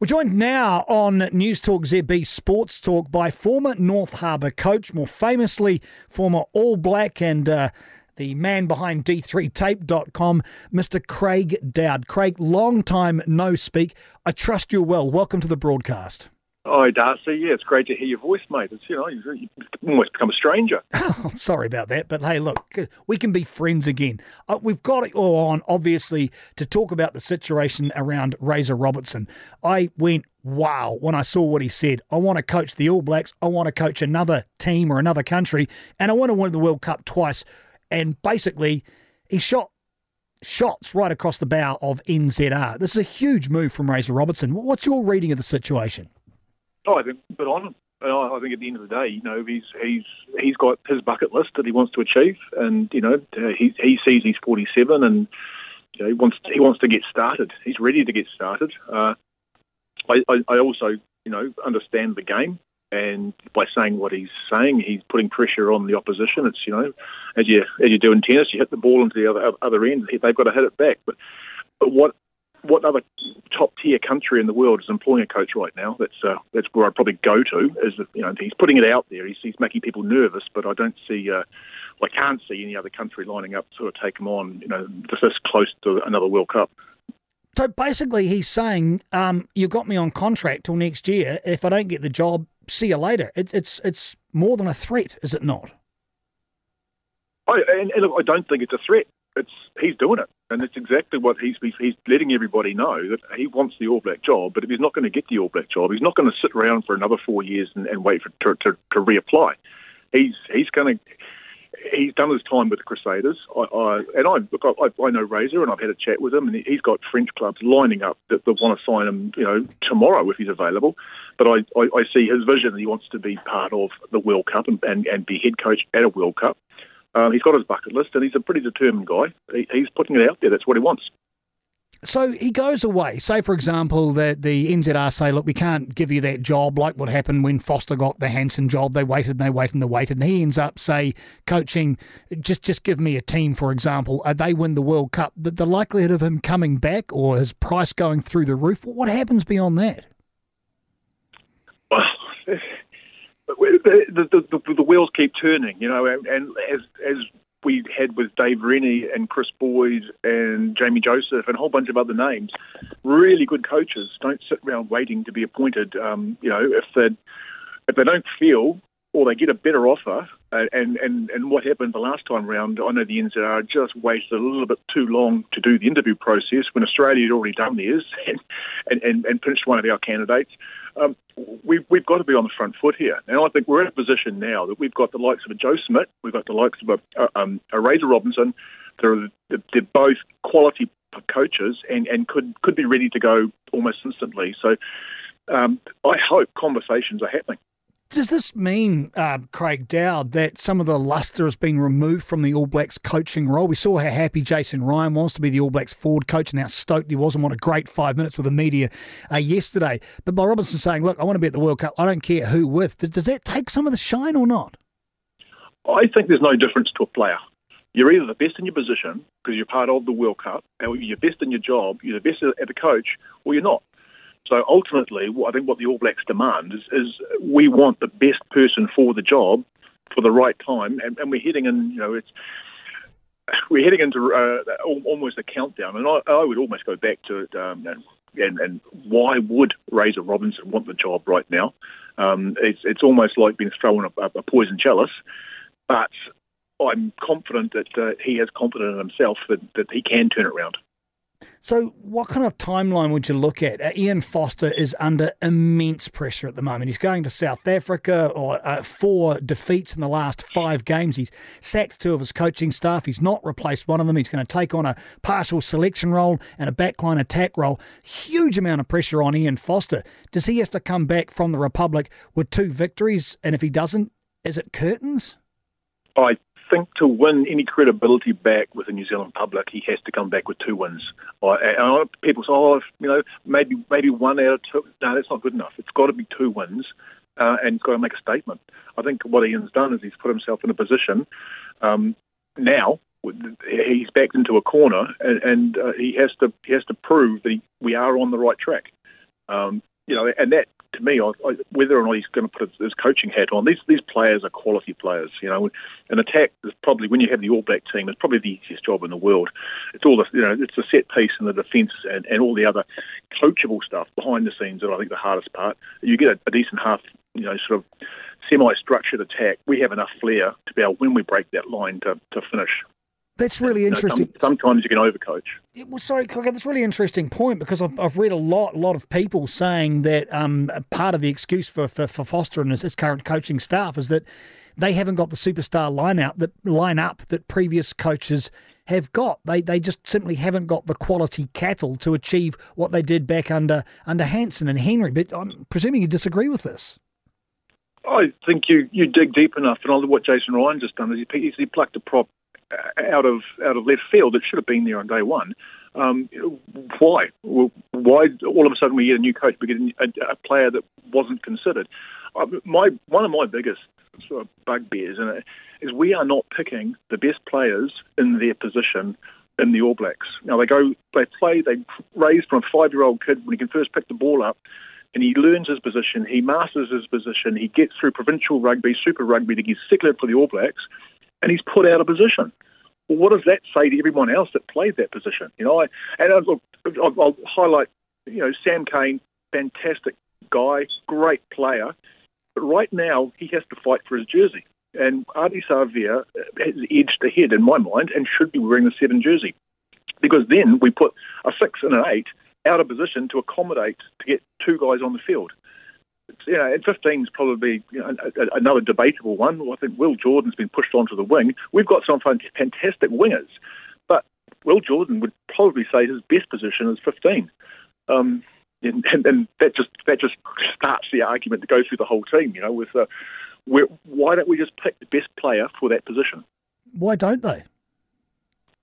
We're joined now on News Talk ZB Sports Talk by former North Harbour coach, more famously former All Black and uh, the man behind D3Tape.com, Mr. Craig Dowd. Craig, long time no speak. I trust you're well. Welcome to the broadcast. Hi, Darcy. Yeah, it's great to hear your voice, mate. It's, you know, you've almost become a stranger. Oh, sorry about that. But hey, look, we can be friends again. Uh, we've got it all on, obviously, to talk about the situation around Razor Robertson. I went, wow, when I saw what he said. I want to coach the All Blacks. I want to coach another team or another country. And I want to win the World Cup twice. And basically, he shot shots right across the bow of NZR. This is a huge move from Razor Robertson. What's your reading of the situation? Oh, I think, but on. I think at the end of the day, you know, he's he's he's got his bucket list that he wants to achieve, and you know, uh, he he sees he's 47, and you know, he wants he wants to get started. He's ready to get started. Uh, I, I, I also, you know, understand the game, and by saying what he's saying, he's putting pressure on the opposition. It's you know, as you as you do in tennis, you hit the ball into the other other end, they've got to hit it back. But but what what other top tier country in the world is employing a coach right now? That's uh, that's where I'd probably go to. Is you know he's putting it out there. He's, he's making people nervous, but I don't see. Uh, I can't see any other country lining up to sort of take him on. You know, this close to another World Cup. So basically, he's saying, um, "You got me on contract till next year. If I don't get the job, see you later." It's it's it's more than a threat, is it not? I, and, and look, I don't think it's a threat it's he's doing it, and it's exactly what he's he's letting everybody know that he wants the All Black job. But if he's not going to get the All Black job, he's not going to sit around for another four years and, and wait for to, to, to reapply. He's he's going to. He's done his time with the Crusaders, I, I, and I look. I, I know Razor, and I've had a chat with him, and he's got French clubs lining up that, that want to sign him, you know, tomorrow if he's available. But I, I, I see his vision; he wants to be part of the World Cup and, and, and be head coach at a World Cup. Um, he's got his bucket list, and he's a pretty determined guy. He, he's putting it out there. That's what he wants. So he goes away. Say, for example, that the NZR say, look, we can't give you that job like what happened when Foster got the Hansen job. They waited and they waited and they waited. And he ends up, say, coaching, just just give me a team, for example. Uh, they win the World Cup. The, the likelihood of him coming back or his price going through the roof, what happens beyond that? Well, the, the, the, the wheels keep turning, you know, and, and as as we had with Dave Rennie and Chris Boyd and Jamie Joseph and a whole bunch of other names, really good coaches don't sit around waiting to be appointed. Um, you know, if they if they don't feel or they get a better offer, uh, and, and, and what happened the last time round, I know the NZR just waited a little bit too long to do the interview process when Australia had already done theirs and, and, and pinched one of our candidates. Um, we've, we've got to be on the front foot here. And I think we're in a position now that we've got the likes of a Joe Schmidt, we've got the likes of a, um, a Razor Robertson. They're, they're both quality coaches and, and could, could be ready to go almost instantly. So um, I hope conversations are happening. Does this mean, uh, Craig Dowd, that some of the luster has been removed from the All Blacks coaching role? We saw how happy Jason Ryan was to be the All Blacks forward coach and how stoked he was and what a great five minutes with the media uh, yesterday. But by Robertson saying, look, I want to be at the World Cup, I don't care who with. Does that take some of the shine or not? I think there's no difference to a player. You're either the best in your position because you're part of the World Cup, and you're best in your job, you're the best at the coach, or you're not. So ultimately, I think what the All Blacks demand is, is we want the best person for the job for the right time, and, and we're heading in. You know, it's we're heading into uh, almost a countdown, and I, I, would almost go back to um, and, and why would Razor Robertson want the job right now? Um, it's it's almost like being thrown a, a poison chalice, but I'm confident that uh, he has confidence in himself that, that he can turn it around. So, what kind of timeline would you look at? Uh, Ian Foster is under immense pressure at the moment. He's going to South Africa or uh, four defeats in the last five games. He's sacked two of his coaching staff. He's not replaced one of them. He's going to take on a partial selection role and a backline attack role. Huge amount of pressure on Ian Foster. Does he have to come back from the Republic with two victories? And if he doesn't, is it curtains? I think to win any credibility back with the New Zealand public, he has to come back with two wins. And people say, oh, you know, maybe maybe one out of two. No, that's not good enough. It's got to be two wins, uh, and he's got to make a statement. I think what Ian's done is he's put himself in a position um, now. He's backed into a corner, and, and uh, he has to he has to prove that he, we are on the right track. Um, you know, and that to me, I, I, whether or not he's going to put his, his, coaching hat on, these these players are quality players. You know, an attack is probably when you have the All Black team, it's probably the easiest job in the world. It's all the you know, it's the set piece and the defence and, and all the other coachable stuff behind the scenes that I think the hardest part. You get a, a decent half, you know, sort of semi-structured attack. We have enough flair to be able when we break that line to to finish. That's really interesting. You know, some, sometimes you can overcoach. Yeah, well, sorry, Cocker, that's a really interesting point because I've, I've read a lot, lot of people saying that um, part of the excuse for, for, for Foster and his, his current coaching staff is that they haven't got the superstar line out that line up that previous coaches have got. They they just simply haven't got the quality cattle to achieve what they did back under under Hansen and Henry. But I'm presuming you disagree with this. I think you, you dig deep enough, and what Jason Ryan just done is he, he plucked a prop out of out of left field It should have been there on day one. Um, why? Why all of a sudden we get a new coach, we get a, a player that wasn't considered? Uh, my one of my biggest sort of bugbears and is we are not picking the best players in their position in the All Blacks. Now they go, they play, they raise from a five-year-old kid when he can first pick the ball up, and he learns his position, he masters his position, he gets through provincial rugby, Super Rugby to get selected for the All Blacks and he's put out of position. Well, what does that say to everyone else that played that position? You know, I, and I, look, I'll, I'll highlight, you know, Sam Cane, fantastic guy, great player, but right now he has to fight for his jersey. And Ardie Savea has edged ahead in my mind and should be wearing the seven jersey. Because then we put a six and an eight out of position to accommodate to get two guys on the field you know, and 15 is probably you know, another debatable one. I think Will Jordan's been pushed onto the wing. We've got some fantastic wingers, but Will Jordan would probably say his best position is 15. Um, and, and, and, that just that just starts the argument to go through the whole team. You know, with uh, why don't we just pick the best player for that position? Why don't they?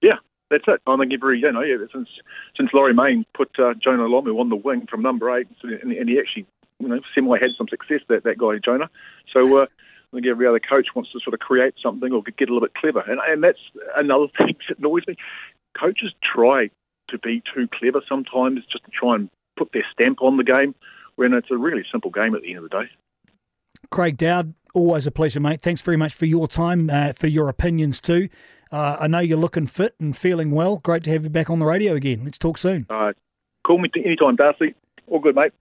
Yeah, that's it. I think every you know since since Laurie Mains put uh, Jonah Lomu on the wing from number eight, and, and he actually you know, Semi had some success, that, that guy, Jonah. So uh, I think every other coach wants to sort of create something or get a little bit clever. And, and that's another thing that annoys me. Coaches try to be too clever sometimes just to try and put their stamp on the game when it's a really simple game at the end of the day. Craig Dowd, always a pleasure, mate. Thanks very much for your time, uh, for your opinions too. Uh, I know you're looking fit and feeling well. Great to have you back on the radio again. Let's talk soon. Uh, call me anytime, Darcy. All good, mate.